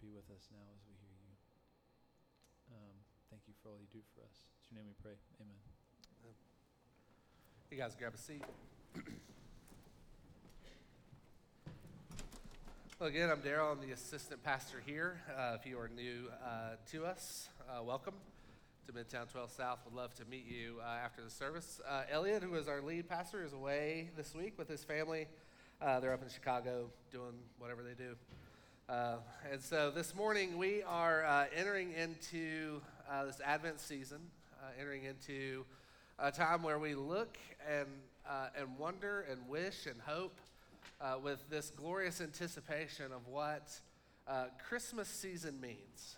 be with us now as we hear you. Um, thank you for all you do for us. In your name we pray. Amen. You guys grab a seat. well, again, I'm Daryl. I'm the assistant pastor here. Uh, if you are new uh, to us, uh, welcome to Midtown 12 South. Would love to meet you uh, after the service. Uh, Elliot, who is our lead pastor, is away this week with his family. Uh, they're up in Chicago doing whatever they do. Uh, and so this morning we are uh, entering into uh, this Advent season, uh, entering into a time where we look and, uh, and wonder and wish and hope uh, with this glorious anticipation of what Christmas season means.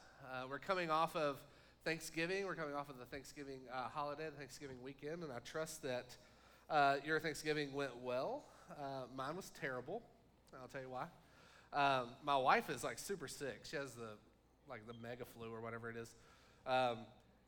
We're coming off of Thanksgiving, we're coming off of the Thanksgiving holiday, the Thanksgiving weekend, and I trust that your Thanksgiving went well. Mine was terrible. I'll tell you why. Um, my wife is like super sick. She has the like the mega flu or whatever it is. Um,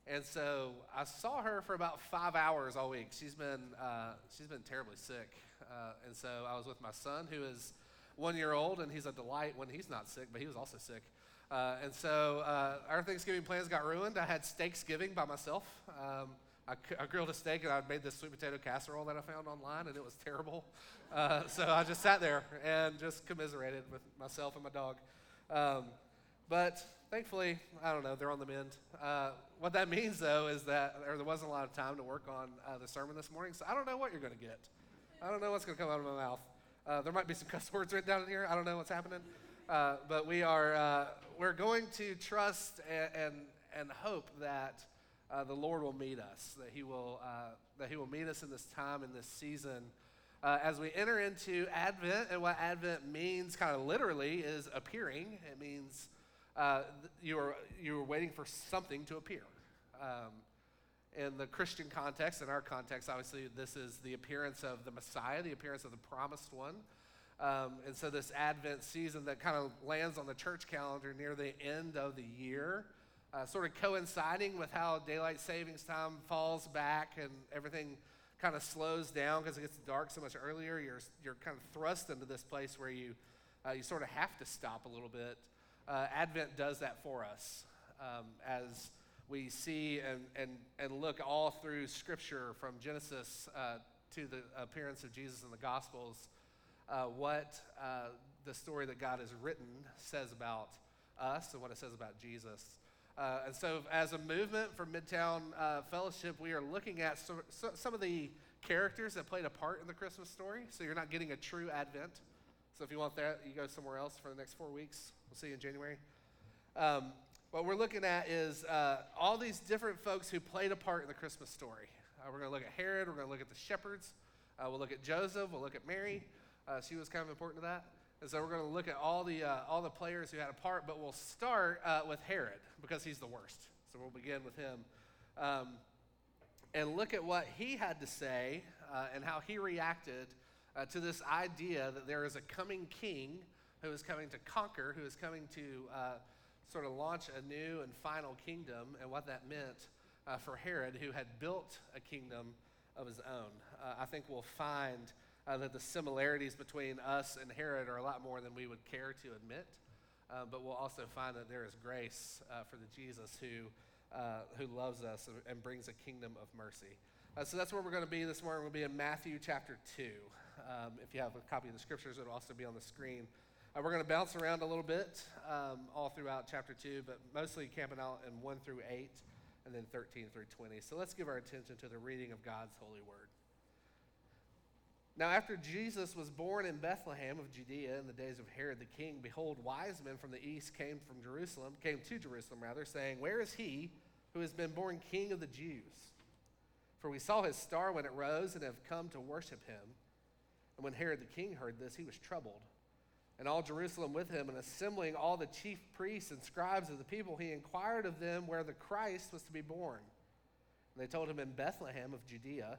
and so I saw her for about five hours all week. She's been, uh, she's been terribly sick. Uh, and so I was with my son, who is one year old, and he's a delight when he's not sick, but he was also sick. Uh, and so uh, our Thanksgiving plans got ruined. I had Steaksgiving by myself. Um, I, I, grilled a steak, and I made this sweet potato casserole that I found online, and it was terrible. Uh, so I just sat there and just commiserated with myself and my dog. Um, but thankfully, I don't know, they're on the mend. Uh, what that means, though, is that there wasn't a lot of time to work on uh, the sermon this morning, so I don't know what you're going to get. I don't know what's going to come out of my mouth. Uh, there might be some cuss words written down in here. I don't know what's happening. Uh, but we are uh, we're going to trust and, and, and hope that uh, the Lord will meet us, that He will, that he will meet us in this time, in this season. as we enter into Advent, and what Advent means, kind of literally, is appearing. It means uh, you, are, you are waiting for something to appear. Um, in the Christian context, in our context, obviously, this is the appearance of the Messiah, the appearance of the promised one. Um, and so, this Advent season that kind of lands on the church calendar near the end of the year, uh, sort of coinciding with how daylight savings time falls back and everything kind of slows down because it gets dark so much earlier. You're, you're kind of thrust into this place where you, uh, you sort of have to stop a little bit uh, Advent does that for us um, as we see and, and, and look all through Scripture from Genesis uh, to the appearance of Jesus in the Gospels, uh, what uh, the story that God has written says about us and what it says about Jesus. Uh, and so, as a movement for Midtown uh, Fellowship, we are looking at so, so, some of the characters that played a part in the Christmas story. So, you're not getting a true Advent. So, if you want that, you go somewhere else for the next four weeks. We'll see you in January. Um, what we're looking at is uh, all these different folks who played a part in the Christmas story. Uh, we're going to look at Herod. We're going to look at the shepherds. Uh, we'll look at Joseph. We'll look at Mary. Uh, she was kind of important to that. And so we're going to look at all the, uh, all the players who had a part, but we'll start uh, with Herod because he's the worst. So we'll begin with him. Um, and look at what he had to say and how he reacted to this idea that there is a coming king who is coming to conquer, who is coming to uh, sort of launch a new and final kingdom, and what that meant uh, for Herod, who had built a kingdom of his own. Uh, I think we'll find uh, that the similarities between us and Herod are a lot more than we would care to admit. Uh, but we'll also find that there is grace uh, for the Jesus who, who loves us and, brings a kingdom of mercy. so that's where we're going to be this morning. We'll be in Matthew chapter 2. Um, if you have a copy of the scriptures, it'll also be on the screen. Uh, we're going to bounce around a little bit um, all throughout chapter 2, but mostly camping out in 1 through 8 and then 13 through 20. So let's give our attention to the reading of God's holy word. Now, after Jesus was born in Bethlehem of Judea in the days of Herod the king, behold, wise men from the east came from Jerusalem, came to Jerusalem rather, saying, Where is he who has been born king of the Jews? For we saw his star when it rose and have come to worship him. And when Herod the king heard this, he was troubled and all Jerusalem with him, and assembling all the chief priests and scribes of the people, he inquired of them where the Christ was to be born. And they told him in Bethlehem of Judea,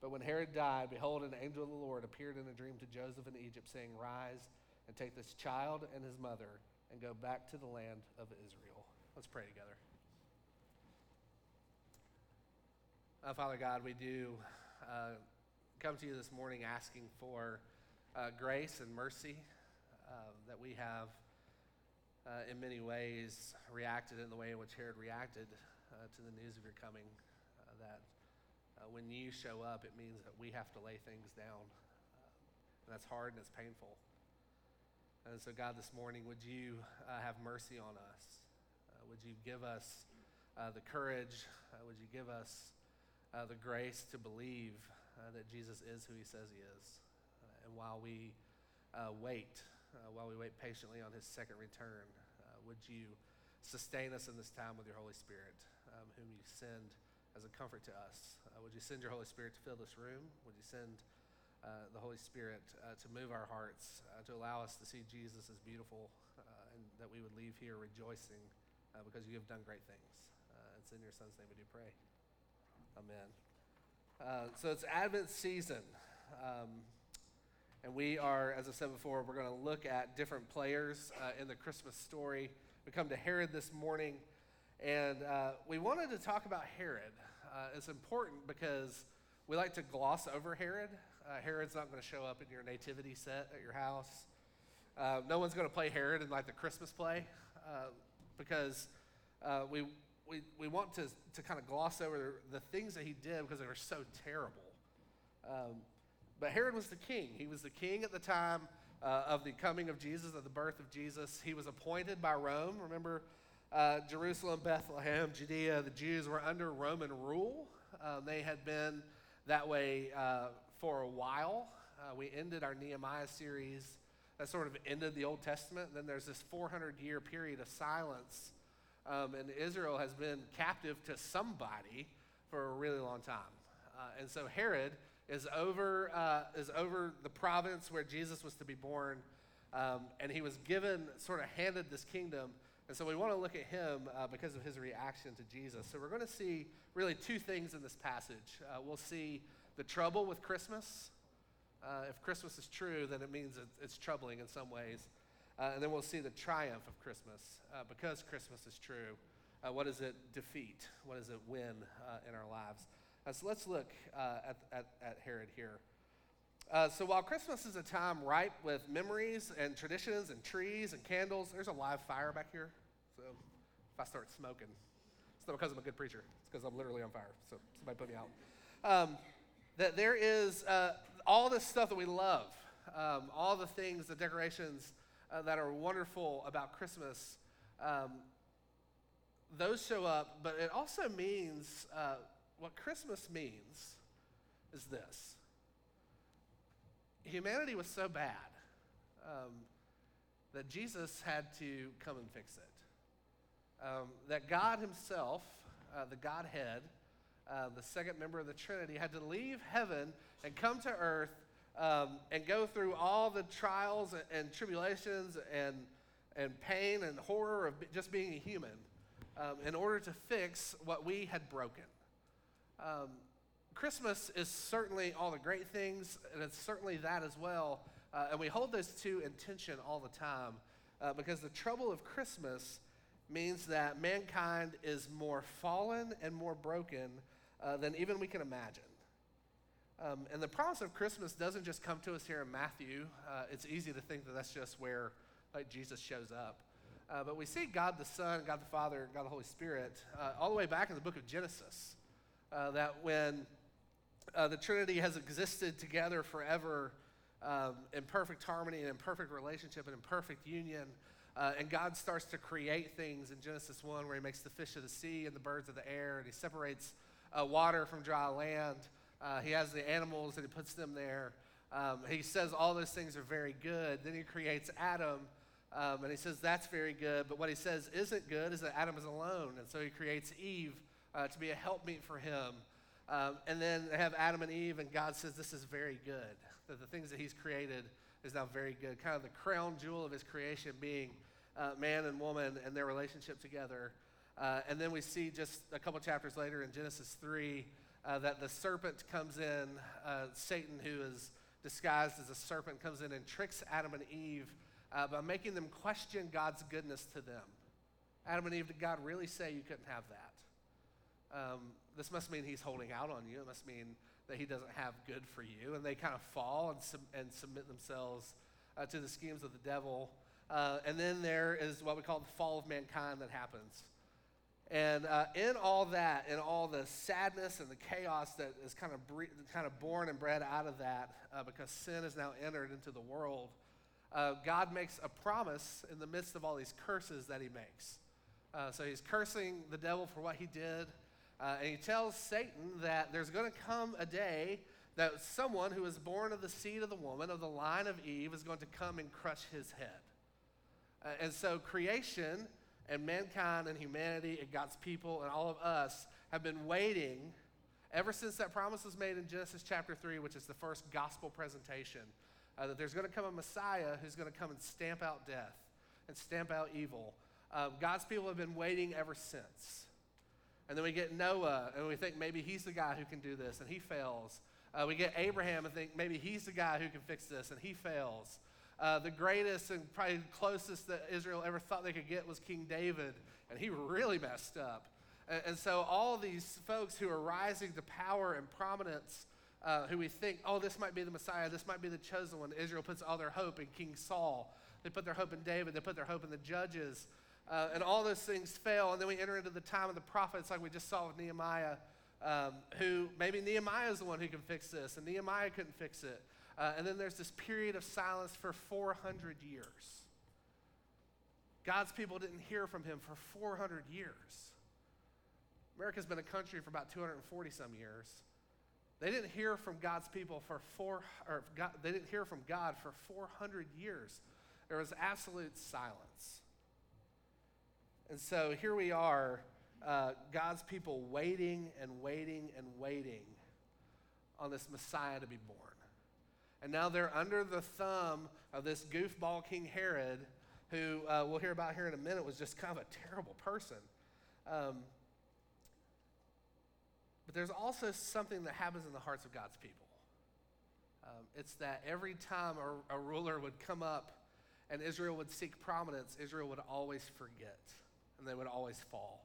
But when Herod died, behold, an angel of the Lord appeared in a dream to Joseph in Egypt, saying, Rise and take this child and his mother and go back to the land of Israel. Let's pray together. Uh, Father God, we do uh, come to you this morning asking for uh, grace and mercy uh, that we have, uh, in many ways, reacted in the way in which Herod reacted uh, to the news of your coming. that when you show up, it means that we have to lay things down. and that's hard and it's painful. And so, God, this morning, would you have mercy on us? would you give us the courage? would you give us uh, the grace to believe uh, that Jesus is who he says he is. Uh, and while we uh, wait, uh, while we wait patiently on his second return, would you sustain us in this time with your Holy Spirit, um, whom you send as a comfort to us? would you send your Holy Spirit to fill this room? Would you send uh, the Holy Spirit uh, to move our hearts, uh, to allow us to see Jesus as beautiful, and that we would leave here rejoicing because you have done great things. it's in your Son's name we do pray. Amen. Uh, so it's Advent season. Um, and we are, as I said before, we're going to look at different players uh, in the Christmas story. We come to Herod this morning, and uh, we wanted to talk about Herod. Uh, it's important because we like to gloss over Herod. Uh, Herod's not going to show up in your nativity set at your house. Uh, no one's going to play Herod in like the Christmas play because we we, we want to, to kind of gloss over the things that he did because they were so terrible. Um, but Herod was the king. He was the king at the time uh, of the coming of Jesus, of the birth of Jesus. He was appointed by Rome. Remember, uh, Jerusalem, Bethlehem, Judea, the Jews were under Roman rule. Uh, they had been that way uh, for a while. Uh, we ended our Nehemiah series that sort of ended the Old Testament. Then there's this 400 year period of silence um, and Israel has been captive to somebody for a really long time. Uh, and so Herod is over, uh, is over the province where Jesus was to be born, um, and he was given, sort of handed this kingdom. And so we want to look at him uh, because of his reaction to Jesus. So we're going to see really two things in this passage. Uh, we'll see the trouble with Christmas. Uh, if Christmas is true, then it means it's troubling in some ways. Uh, and then we'll see the triumph of Christmas. Uh, because Christmas is true, uh, what does it defeat? What does it win uh, in our lives? Uh, so let's look uh, at, at, at, Herod here. so while Christmas is a time ripe with memories and traditions and trees and candles, there's a live fire back here. I start smoking, it's not because I'm a good preacher. It's because I'm literally on fire. So somebody put me out. Um, that there is all this stuff that we love, um, all the things, the decorations, uh, that are wonderful about Christmas, um, those show up, but it also means uh, what Christmas means is this humanity was so bad um, that Jesus had to come and fix it. Um, that God Himself, uh, the Godhead, uh, the second member of the Trinity, had to leave heaven and come to earth um, and go through all the trials and, and, tribulations and, and pain and horror of just being a human um, in order to fix what we had broken. Um, Christmas is certainly all the great things, and it's certainly that as well. Uh, and we hold those two in tension all the time uh, because the trouble of Christmas means that mankind is more fallen and more broken uh, than even we can imagine. Um, and the promise of Christmas doesn't just come to us here in Matthew. Uh, it's easy to think that that's just where like Jesus shows up. Uh, but we see God the Son, God the Father, God the Holy Spirit uh, all the way back in the book of Genesis. Uh, that when uh, the Trinity has existed together forever um, in perfect harmony and in perfect relationship and in perfect union, uh, and God starts to create things in Genesis 1 where he makes the fish of the sea and the birds of the air, and he separates uh, water from dry land. Uh, he has the animals and he puts them there. Um, he says all those things are very good. Then he creates Adam. Um, and he says that's very good, but what he says isn't good is that Adam is alone. And so he creates Eve uh, to be a helpmeet for him. Um, and then they have Adam and Eve, and God says this is very good, that the things that he's created is now very good. Kind of the crown jewel of his creation being uh, man and woman and their relationship together. Uh, and then we see just a couple chapters later in Genesis 3 uh, that the serpent comes in, uh, Satan, who is disguised as a serpent, comes in and tricks Adam and Eve uh, by making them question God's goodness to them. Adam and Eve, did God really say you couldn't have that? Um, this must mean he's holding out on you. It must mean that he doesn't have good for you. And they kind of fall and, sub- and submit themselves uh, to the schemes of the devil. Uh, and then there is what we call the fall of mankind that happens. And uh, in all that, in all the sadness and the chaos that is kind of, bre- kind of born and bred out of that, uh, because sin has now entered into the world, uh, God makes a promise in the midst of all these curses that he makes. Uh, so he's cursing the devil for what he did. Uh, and he tells Satan that there's going to come a day that someone who is born of the seed of the woman, of the line of Eve, is going to come and crush his head. Uh, and so creation and mankind and humanity and God's people and all of us have been waiting ever since that promise was made in Genesis chapter 3, which is the first gospel presentation, uh, that there's going to come a Messiah who's going to come and stamp out death and stamp out evil. Uh, God's people have been waiting ever since. And then we get Noah, and we think maybe he's the guy who can do this, and he fails. Uh, we get Abraham and think maybe he's the guy who can fix this, and he fails. Uh, the greatest and probably closest that Israel ever thought they could get was King David, and he really messed up. And, and so, all these folks who are rising to power and prominence, uh, who we think, oh, this might be the Messiah, this might be the chosen one, Israel puts all their hope in King Saul. They put their hope in David, they put their hope in the judges. Uh, and all those things fail, and then we enter into the time of the prophets, like we just saw with Nehemiah, um, who maybe Nehemiah is the one who can fix this, and Nehemiah couldn't fix it. Uh, and then there's this period of silence for 400 years. God's people didn't hear from him for 400 years. America's been a country for about 240 some years. They didn't hear from God's people for four, or God, they didn't hear from God for 400 years. There was absolute silence. And so here we are, uh, God's people waiting and waiting and waiting on this Messiah to be born. And now they're under the thumb of this goofball King Herod, who uh, we'll hear about here in a minute, was just kind of a terrible person. Um, but there's also something that happens in the hearts of God's people. Um, it's that every time a, a ruler would come up and Israel would seek prominence, Israel would always forget and they would always fall.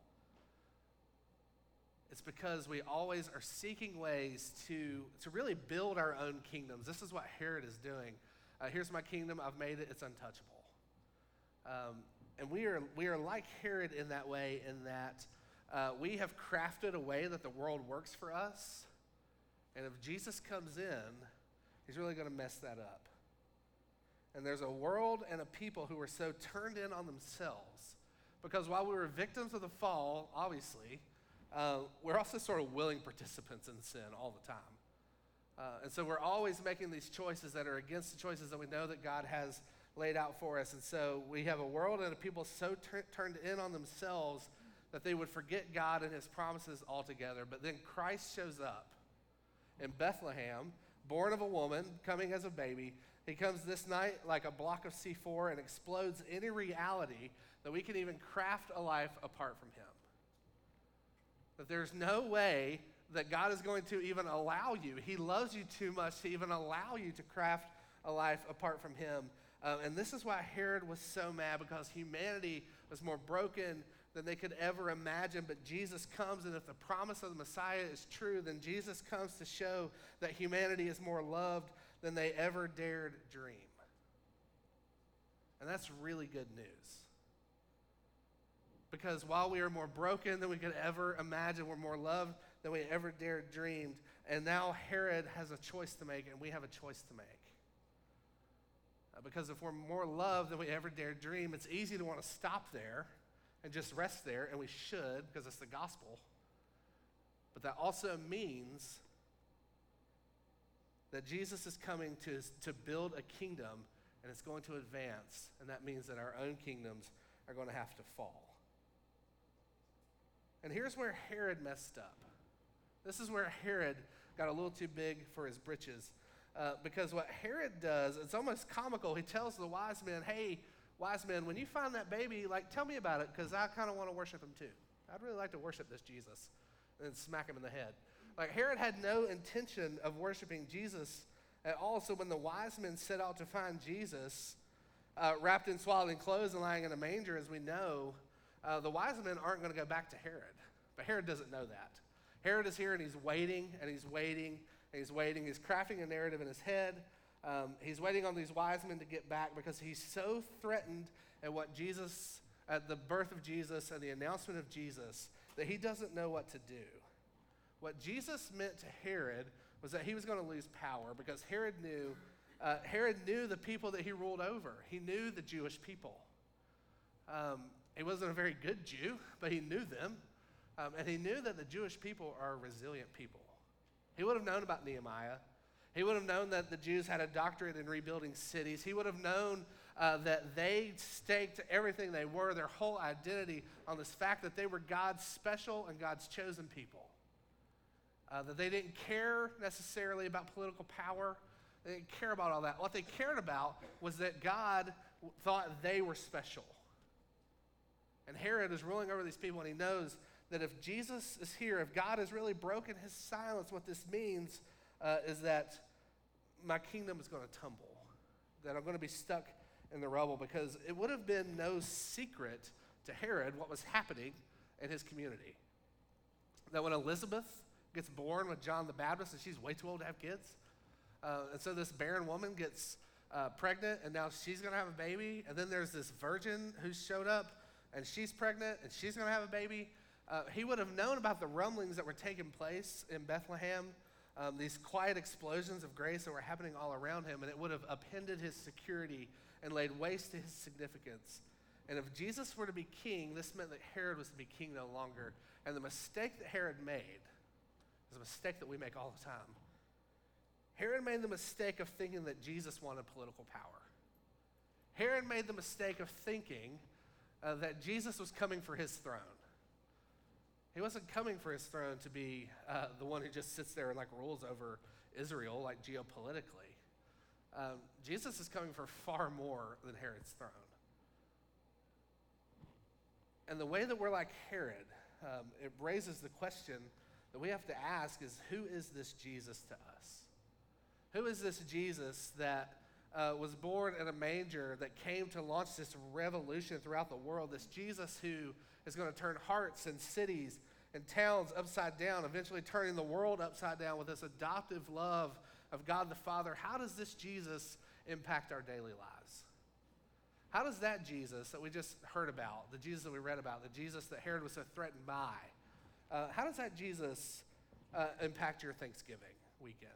It's because we always are seeking ways to, to really build our own kingdoms. This is what Herod is doing. Uh, here's my kingdom, I've made it, it's untouchable. Um, and we are, we are like Herod in that way, in that uh, we have crafted a way that the world works for us. And if Jesus comes in, he's really going to mess that up. And there's a world and a people who are so turned in on themselves. Because while we were victims of the fall, obviously, uh, we're also sort of willing participants in sin all the time. Uh, and so we're always making these choices that are against the choices that we know that God has laid out for us. And so we have a world and a people so turned in on themselves that they would forget God and his promises altogether. But then Christ shows up in Bethlehem, born of a woman, coming as a baby. He comes this night like a block of C4 and explodes any reality that we can even craft a life apart from him. That there's no way that God is going to even allow you. He loves you too much to even allow you to craft a life apart from Him. Um, and this is why Herod was so mad because humanity was more broken than they could ever imagine. But Jesus comes, and if the promise of the Messiah is true, then Jesus comes to show that humanity is more loved than they ever dared dream. And that's really good news. Because while we are more broken than we could ever imagine, we're more loved than we ever dared dreamed. And now Herod has a choice to make, and we have a choice to make. Uh, because if we're more loved than we ever dared dream, it's easy to want to stop there and just rest there, and we should because it's the gospel. But that also means that Jesus is coming to, to build a kingdom and it's going to advance, and that means that our own kingdoms are going to have to fall. And here's where Herod messed up. This is where Herod got a little too big for his britches. Uh, because what Herod does, it's almost comical. He tells the wise men, hey, wise men, when you find that baby, like, tell me about it, because I kind of want to worship him too. I'd really like to worship this Jesus. And smack him in the head. Like, Herod had no intention of worshiping Jesus at all. So when the wise men set out to find Jesus, uh, wrapped in swaddling clothes and lying in a manger, as we know, uh, the wise men aren't going to go back to Herod. But Herod doesn't know that. Herod is here and he's waiting and he's waiting and he's waiting. He's crafting a narrative in his head. Um, he's waiting on these wise men to get back because he's so threatened at what Jesus, at the birth of Jesus and the announcement of Jesus, that he doesn't know what to do. What Jesus meant to Herod was that he was going to lose power because Herod knew, uh, Herod knew the people that he ruled over. He knew the Jewish people. Um, he wasn't a very good Jew, but he knew them. Um, and he knew that the Jewish people are resilient people. He would have known about Nehemiah. He would have known that the Jews had a doctorate in rebuilding cities. He would have known uh, that they staked everything they were, their whole identity, on this fact that they were God's special and God's chosen people uh, that they didn't care necessarily about political power. They didn't care about all that. What they cared about was that God thought they were special. And Herod is ruling over these people, and he knows that if Jesus is here, if God has really broken his silence, what this means uh, is that my kingdom is going to tumble, that I'm going to be stuck in the rubble, because it would have been no secret to Herod what was happening in his community. That when Elizabeth gets born with John the Baptist, and she's way too old to have kids. Uh, and so this barren woman gets uh, pregnant, and now she's going to have a baby. And then there's this virgin who showed up, and she's pregnant, and she's going to have a baby. Uh, he would have known about the rumblings that were taking place in Bethlehem, um, these quiet explosions of grace that were happening all around him, and it would have upended his security and laid waste to his significance. And if Jesus were to be king, this meant that Herod was to be king no longer. And the mistake that Herod made is a mistake that we make all the time. Herod made the mistake of thinking that Jesus wanted political power. Herod made the mistake of thinking uh, that Jesus was coming for his throne. He wasn't coming for his throne to be uh, the one who just sits there and like rules over Israel, like geopolitically. Um, Jesus is coming for far more than Herod's throne. And the way that we're like Herod, um, it raises the question that we have to ask is who is this Jesus to us? Who is this Jesus that uh, was born in a manger that came to launch this revolution throughout the world? This Jesus who is going to turn hearts and cities and towns upside down, eventually turning the world upside down with this adoptive love of God the Father. How does this Jesus impact our daily lives? How does that Jesus that we just heard about, the Jesus that we read about, the Jesus that Herod was so threatened by, uh, how does that Jesus uh, impact your Thanksgiving weekend?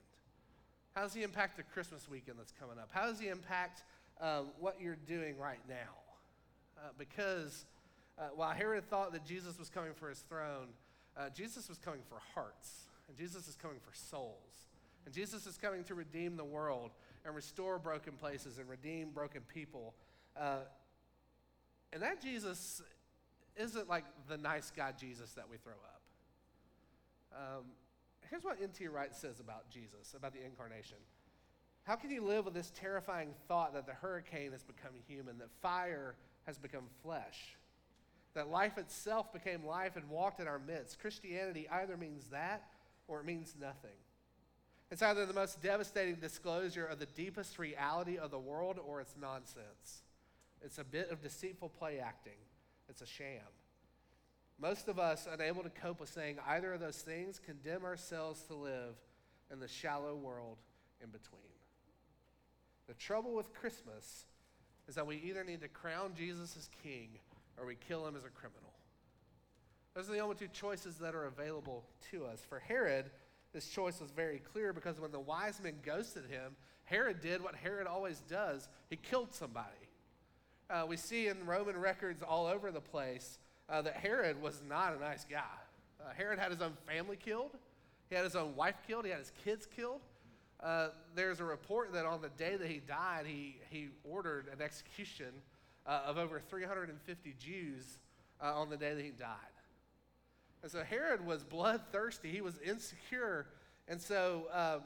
How does he impact the Christmas weekend that's coming up? How does he impact um, what you're doing right now? Uh, because uh, while Herod thought that Jesus was coming for his throne, uh, Jesus was coming for hearts, and Jesus is coming for souls. And Jesus is coming to redeem the world and restore broken places and redeem broken people. Uh, and that Jesus isn't like the nice guy Jesus that we throw up. Um, here's what N.T. Wright says about Jesus, about the incarnation. How can you live with this terrifying thought that the hurricane has become human, that fire has become flesh, that life itself became life and walked in our midst? Christianity either means that or it means nothing. It's either the most devastating disclosure of the deepest reality of the world or it's nonsense. It's a bit of deceitful play acting, it's a sham. Most of us, unable to cope with saying either of those things, condemn ourselves to live in the shallow world in between. The trouble with Christmas is that we either need to crown Jesus as king or we kill him as a criminal. Those are the only two choices that are available to us. For Herod, this choice was very clear because when the wise men ghosted him, Herod did what Herod always does he killed somebody. Uh, we see in Roman records all over the place uh, that Herod was not a nice guy. Uh, Herod had his own family killed, he had his own wife killed, he had his kids killed. Uh, there's a report that on the day that he died, he, he ordered an execution uh, of over 350 Jews uh, on the day that he died. And so Herod was bloodthirsty, he was insecure. And so um,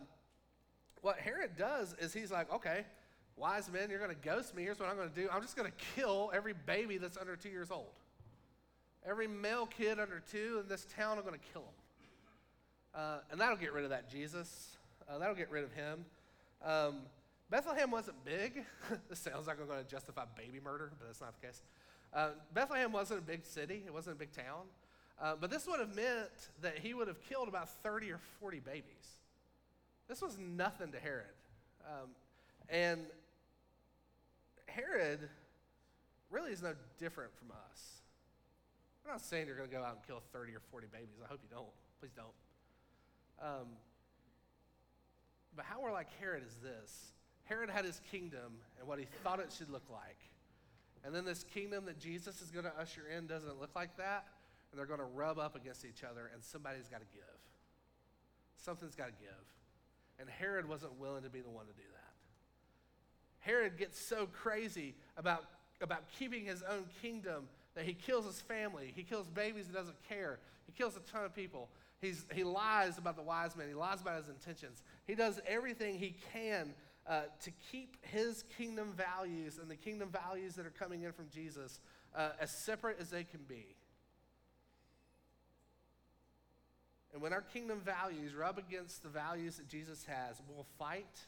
what Herod does is he's like, okay, wise men, you're going to ghost me. Here's what I'm going to do I'm just going to kill every baby that's under two years old. Every male kid under two in this town, I'm going to kill them. Uh, and that'll get rid of that Jesus. Uh, that'll get rid of him. Um, Bethlehem wasn't big. this sounds like I'm going to justify baby murder, but that's not the case. Uh, Bethlehem wasn't a big city, it wasn't a big town. Uh, but this would have meant that he would have killed about 30 or 40 babies. This was nothing to Herod. Um, and Herod really is no different from us. I'm not saying you're going to go out and kill 30 or 40 babies. I hope you don't. Please don't. Um, but how we're like Herod is this Herod had his kingdom and what he thought it should look like. And then this kingdom that Jesus is going to usher in doesn't look like that. And they're going to rub up against each other, and somebody's got to give. Something's got to give. And Herod wasn't willing to be the one to do that. Herod gets so crazy about, about keeping his own kingdom that he kills his family. He kills babies and doesn't care. He kills a ton of people. He's, he lies about the wise men. He lies about his intentions. He does everything he can uh, to keep his kingdom values and the kingdom values that are coming in from Jesus uh, as separate as they can be. And when our kingdom values rub against the values that Jesus has, we'll fight,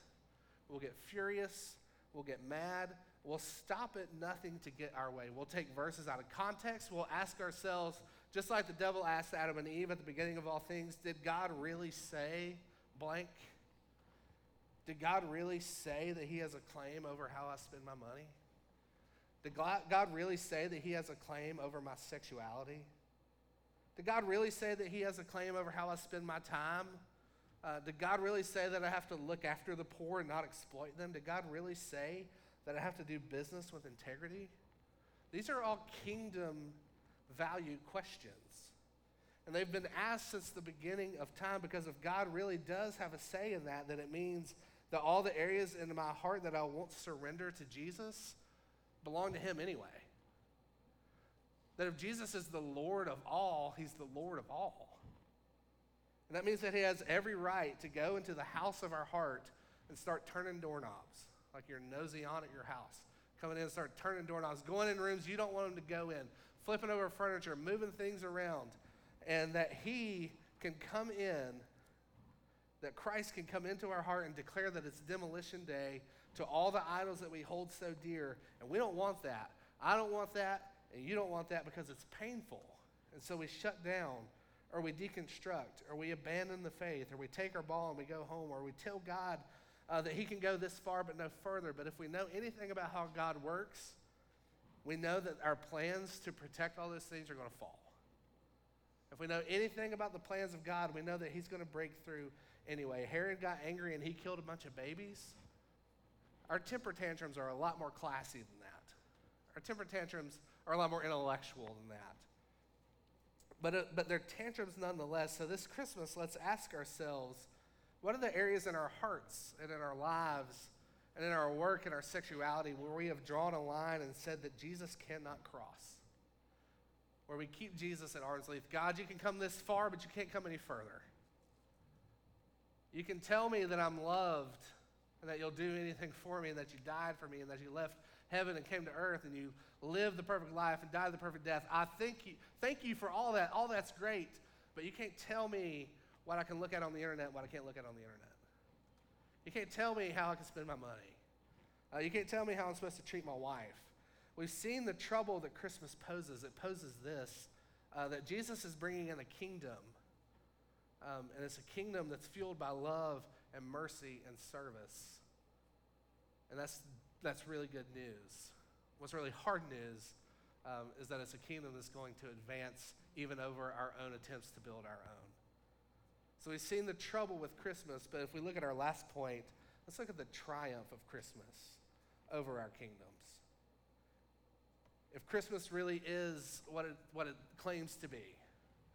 we'll get furious, we'll get mad, we'll stop at nothing to get our way. We'll take verses out of context, we'll ask ourselves, just like the devil asked Adam and Eve at the beginning of all things, did God really say blank? Did God really say that He has a claim over how I spend my money? Did God really say that He has a claim over my sexuality? Did God really say that He has a claim over how I spend my time? Uh, did God really say that I have to look after the poor and not exploit them? Did God really say that I have to do business with integrity? These are all kingdom value questions. And they've been asked since the beginning of time because if God really does have a say in that, then it means that all the areas in my heart that I won't surrender to Jesus belong to Him anyway. That if Jesus is the Lord of all, He's the Lord of all. And that means that He has every right to go into the house of our heart and start turning doorknobs, like you're nosy on at your house. Coming in and start turning doorknobs, going in rooms you don't want Him to go in, flipping over furniture, moving things around, and that He can come in, that Christ can come into our heart and declare that it's demolition day to all the idols that we hold so dear. And we don't want that. I don't want that, and you don't want that because it's painful. And so we shut down, or we deconstruct, or we abandon the faith, or we take our ball and we go home, or we tell God uh, that He can go this far but no further. But if we know anything about how God works, we know that our plans to protect all those things are going to fall. If we know anything about the plans of God, we know that He's going to break through anyway. Herod got angry and he killed a bunch of babies. Our temper tantrums are a lot more classy than that. Our temper tantrums are a lot more intellectual than that. But, uh, but they're tantrums nonetheless. So this Christmas, let's ask ourselves what are the areas in our hearts and in our lives and in our work and our sexuality where we have drawn a line and said that Jesus cannot cross? Where we keep Jesus at arm's length. God, you can come this far, but you can't come any further. You can tell me that I'm loved and that you'll do anything for me and that you died for me and that you left heaven and came to earth and you lived the perfect life and died the perfect death. I thank you, thank you for all that. All that's great, but you can't tell me what I can look at on the internet, what I can't look at on the internet. You can't tell me how I can spend my money. Uh, you can't tell me how I'm supposed to treat my wife. We've seen the trouble that Christmas poses. It poses this uh, that Jesus is bringing in a kingdom. Um, and it's a kingdom that's fueled by love and mercy and service. And that's, that's really good news. What's really hard news um, is that it's a kingdom that's going to advance even over our own attempts to build our own. So we've seen the trouble with Christmas, but if we look at our last point, let's look at the triumph of Christmas over our kingdoms. If Christmas really is what it, what it claims to be,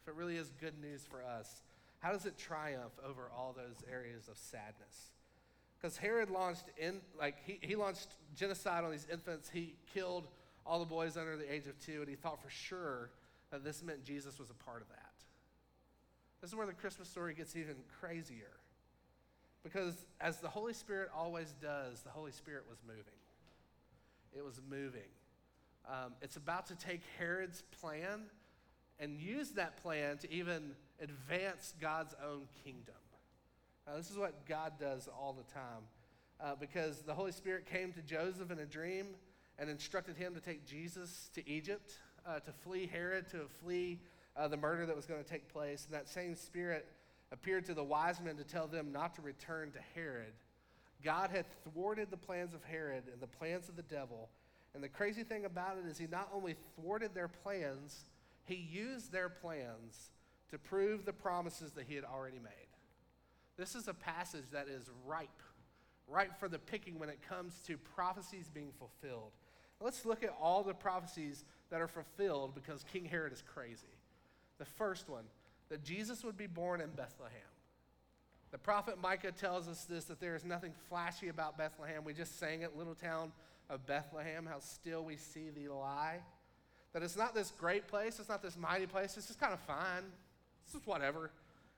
if it really is good news for us, how does it triumph over all those areas of sadness? Because Herod launched in like he, he launched genocide on these infants. He killed all the boys under the age of two, and he thought for sure that this meant Jesus was a part of that. This is where the Christmas story gets even crazier. Because as the Holy Spirit always does, the Holy Spirit was moving. It was moving. Um, it's about to take Herod's plan and use that plan to even advance God's own kingdom. Now, this is what God does all the time. Uh, because the Holy Spirit came to Joseph in a dream and instructed him to take Jesus to Egypt, uh, to flee Herod, to flee uh, the murder that was going to take place. And that same Spirit appeared to the wise men to tell them not to return to Herod. God had thwarted the plans of Herod and the plans of the devil. And the crazy thing about it is, he not only thwarted their plans, he used their plans to prove the promises that he had already made. This is a passage that is ripe, ripe for the picking when it comes to prophecies being fulfilled. Let's look at all the prophecies that are fulfilled because King Herod is crazy. The first one, that Jesus would be born in Bethlehem. The prophet Micah tells us this that there is nothing flashy about Bethlehem. We just sang it, little town of Bethlehem, how still we see thee lie. That it's not this great place, it's not this mighty place, it's just kind of fine. It's just whatever.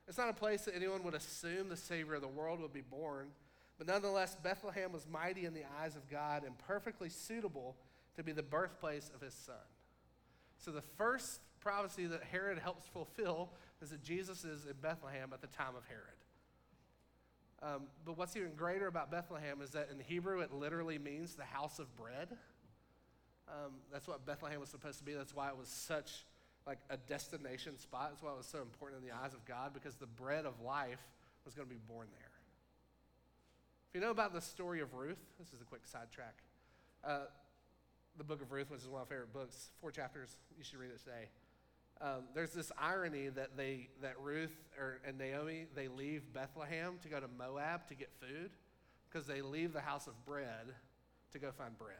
It's not a place that anyone would assume the Savior of the world would be born. But nonetheless, Bethlehem was mighty in the eyes of God and perfectly suitable to be the birthplace of his son. So the first prophecy that Herod helps fulfill is that Jesus is in Bethlehem at the time of Herod. Um, but what's even greater about Bethlehem is that in Hebrew it literally means the house of bread. Um, that's what Bethlehem was supposed to be. That's why it was such like a destination spot. That's why it was so important in the eyes of God because the bread of life was going to be born there. If you know about the story of Ruth, this is a quick sidetrack. Uh, the book of Ruth, which is one of my favorite books, four chapters. You should read it today. Um, there's this irony that they that Ruth or, and Naomi they leave Bethlehem to go to Moab to get food because they leave the house of bread to go find bread.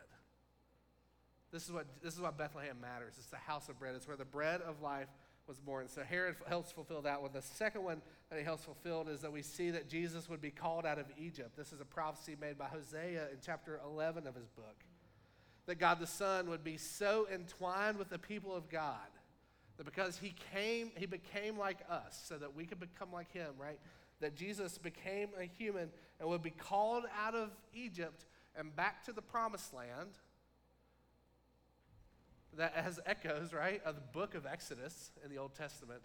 This is what this is what Bethlehem matters. It's the house of bread. It's where the bread of life was born. So Herod helps fulfill that one. The second one that he helps fulfill is that we see that Jesus would be called out of Egypt. This is a prophecy made by Hosea in chapter 11 of his book. That God the Son would be so entwined with the people of God that because he came, he became like us so that we could become like him, right? That Jesus became a human and would be called out of Egypt and back to the promised land that has echoes, right, of the book of Exodus in the Old Testament.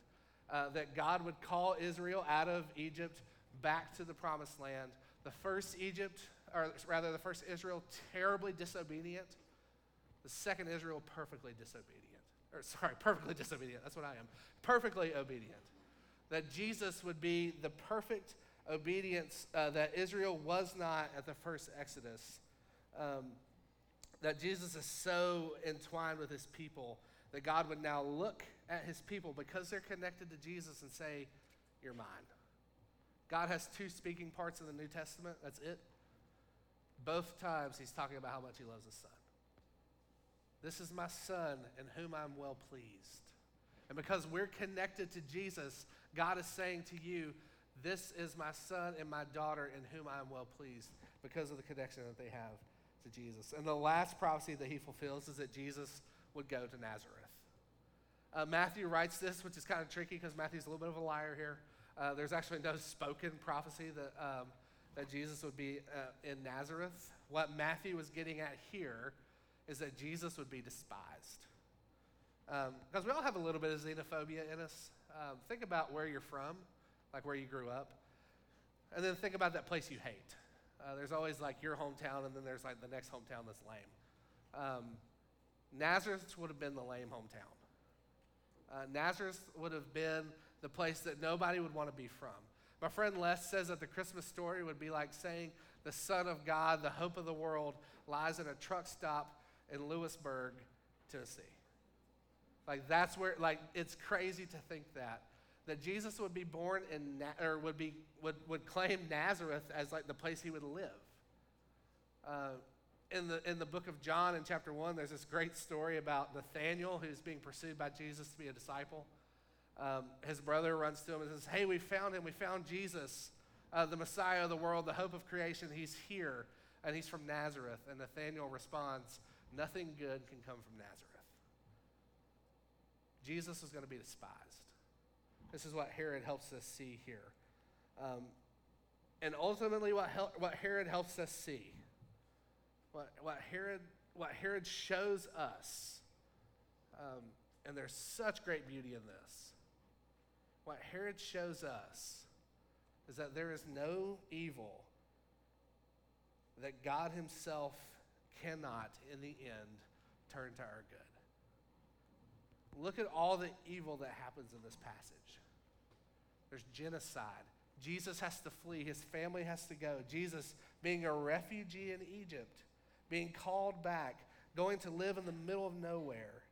Uh, that God would call Israel out of Egypt back to the promised land. The first Egypt, or rather, the first Israel, terribly disobedient. The second Israel, perfectly disobedient or sorry, perfectly disobedient. That's what I am. Perfectly obedient. That Jesus would be the perfect obedience uh, that Israel was not at the first Exodus. Um, that Jesus is so entwined with his people that God would now look at his people because they're connected to Jesus and say, You're mine. God has two speaking parts in the New Testament. That's it. Both times he's talking about how much he loves his son. This is my son in whom I'm well pleased. And because we're connected to Jesus, God is saying to you, This is my son and my daughter in whom I am well pleased because of the connection that they have to Jesus. And the last prophecy that he fulfills is that Jesus would go to Nazareth. Uh, Matthew writes this, which is kind of tricky because Matthew's a little bit of a liar here. Uh, there's actually no spoken prophecy that, um, that Jesus would be uh, in Nazareth. What Matthew was getting at here is that Jesus would be despised. Because um, we all have a little bit of xenophobia in us. Um, think about where you're from, like where you grew up, and then think about that place you hate. Uh, there's always like your hometown, and then there's like the next hometown that's lame. Um, Nazareth would have been the lame hometown. Uh, Nazareth would have been the place that nobody would want to be from. My friend Les says that the Christmas story would be like saying the Son of God, the hope of the world, lies in a truck stop in Lewisburg, Tennessee. Like that's where, like it's crazy to think that that Jesus would be born in or would be would would claim Nazareth as like the place he would live. Uh, in the in the book of John in chapter one, there's this great story about Nathaniel who's being pursued by Jesus to be a disciple. Um, his brother runs to him and says, "Hey, we found him. We found Jesus, uh, the Messiah of the world, the hope of creation. He's here, and he's from Nazareth." And Nathaniel responds, "Nothing good can come from Nazareth." Jesus is going to be despised. This is what Herod helps us see here. Um, and ultimately, what, Hel- what Herod helps us see, what, what, Herod, what Herod shows us, um, and there's such great beauty in this. What Herod shows us is that there is no evil that God Himself cannot, in the end, turn to our good. Look at all the evil that happens in this passage. There's genocide. Jesus has to flee, his family has to go. Jesus, being a refugee in Egypt, being called back, going to live in the middle of nowhere.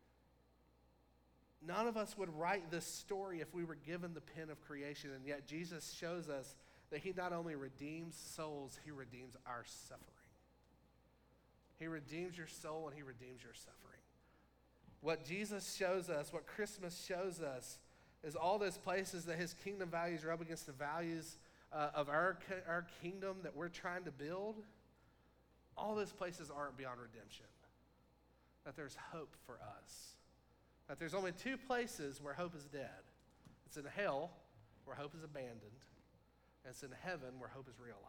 None of us would write this story if we were given the pen of creation, and yet Jesus shows us that he not only redeems souls, he redeems our suffering. He redeems your soul and he redeems your suffering. What Jesus shows us, what Christmas shows us, is all those places that his kingdom values rub against the values uh, of our, our kingdom that we're trying to build. All those places aren't beyond redemption. That there's hope for us. That there's only two places where hope is dead it's in hell, where hope is abandoned, and it's in heaven, where hope is realized.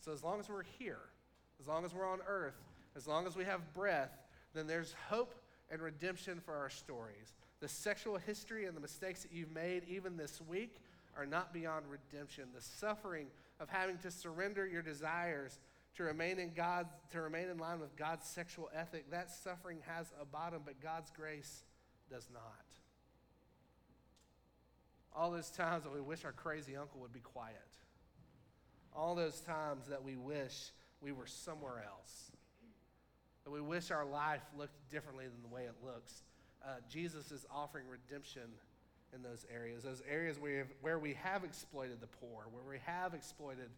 So as long as we're here, as long as we're on earth, as long as we have breath, then there's hope and redemption for our stories. The sexual history and the mistakes that you've made, even this week, are not beyond redemption. The suffering of having to surrender your desires to remain in God, to remain in line with God's sexual ethic, that suffering has a bottom, but God's grace does not. All those times that we wish our crazy uncle would be quiet. All those times that we wish we were somewhere else. That we wish our life looked differently than the way it looks. Uh, Jesus is offering redemption in those areas, those areas where have, where we have exploited the poor, where we have exploited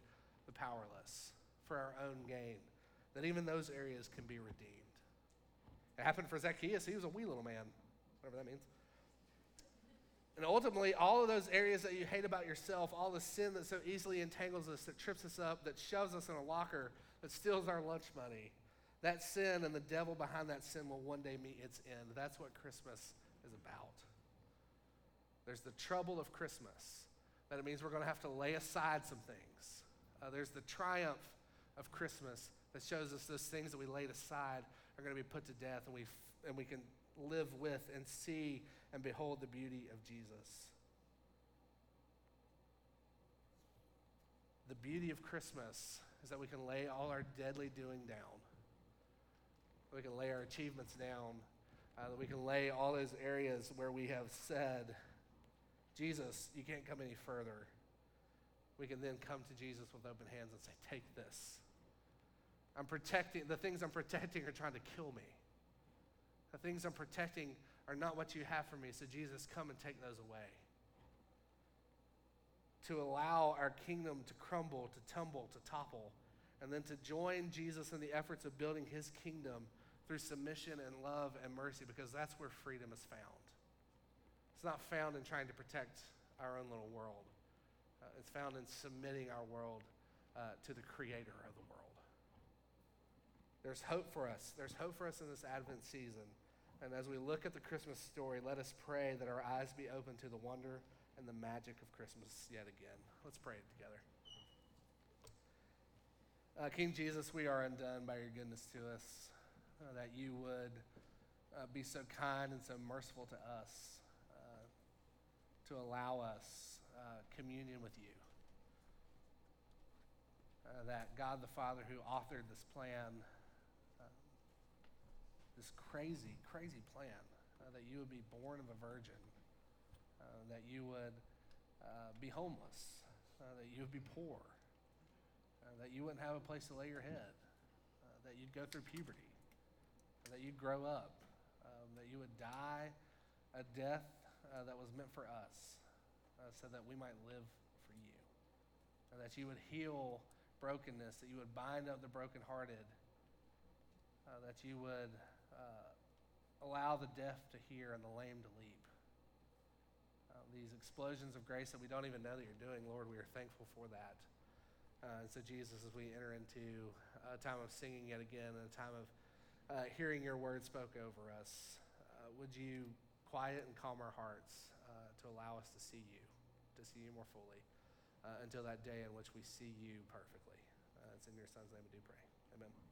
the powerless for our own gain, that even those areas can be redeemed. It happened for Zacchaeus. He was a wee little man, whatever that means. And ultimately, all of those areas that you hate about yourself, all the sin that so easily entangles us, that trips us up, that shoves us in a locker, that steals our lunch money, that sin and the devil behind that sin will one day meet its end. That's what Christmas is about. There's the trouble of Christmas, that it means we're going to have to lay aside some things. Uh, there's the triumph of Christmas that shows us those things that we laid aside are going to be put to death, and we, and we can live with and see and behold the beauty of Jesus. The beauty of Christmas is that we can lay all our deadly doing down. We can lay our achievements down. Uh, that we can lay all those areas where we have said, Jesus, you can't come any further. We can then come to Jesus with open hands and say, Take this. I'm protecting, the things I'm protecting are trying to kill me. The things I'm protecting are not what you have for me. So, Jesus, come and take those away. To allow our kingdom to crumble, to tumble, to topple, and then to join Jesus in the efforts of building his kingdom through submission and love and mercy, because that's where freedom is found. It's not found in trying to protect our own little world, uh, it's found in submitting our world uh, to the creator of the world. There's hope for us. There's hope for us in this Advent season. And as we look at the Christmas story, let us pray that our eyes be open to the wonder and the magic of Christmas yet again. Let's pray it together. Uh, King Jesus, we are undone by your goodness to us, uh, that you would uh, be so kind and so merciful to us, uh, to allow us uh, communion with you. Uh, that God the Father, who authored this plan, this crazy, crazy plan that you would be born of a virgin, that you would be homeless, that you would be poor, that you wouldn't have a place to lay your head, uh, that you'd go through puberty, that you'd grow up, um, that you would die a death uh, that was meant for us, uh, so that we might live for you, and that you would heal brokenness, that you would bind up the brokenhearted, uh, that you would uh, allow the deaf to hear and the lame to leap. Uh, these explosions of grace that we don't even know that you're doing, Lord, we are thankful for that. Uh, and so, Jesus, as we enter into a time of singing yet again and a time of uh, hearing your word spoke over us, uh, would you quiet and calm our hearts uh, to allow us to see you, to see you more fully, uh, until that day in which we see you perfectly? Uh, it's in your son's name we do pray. Amen.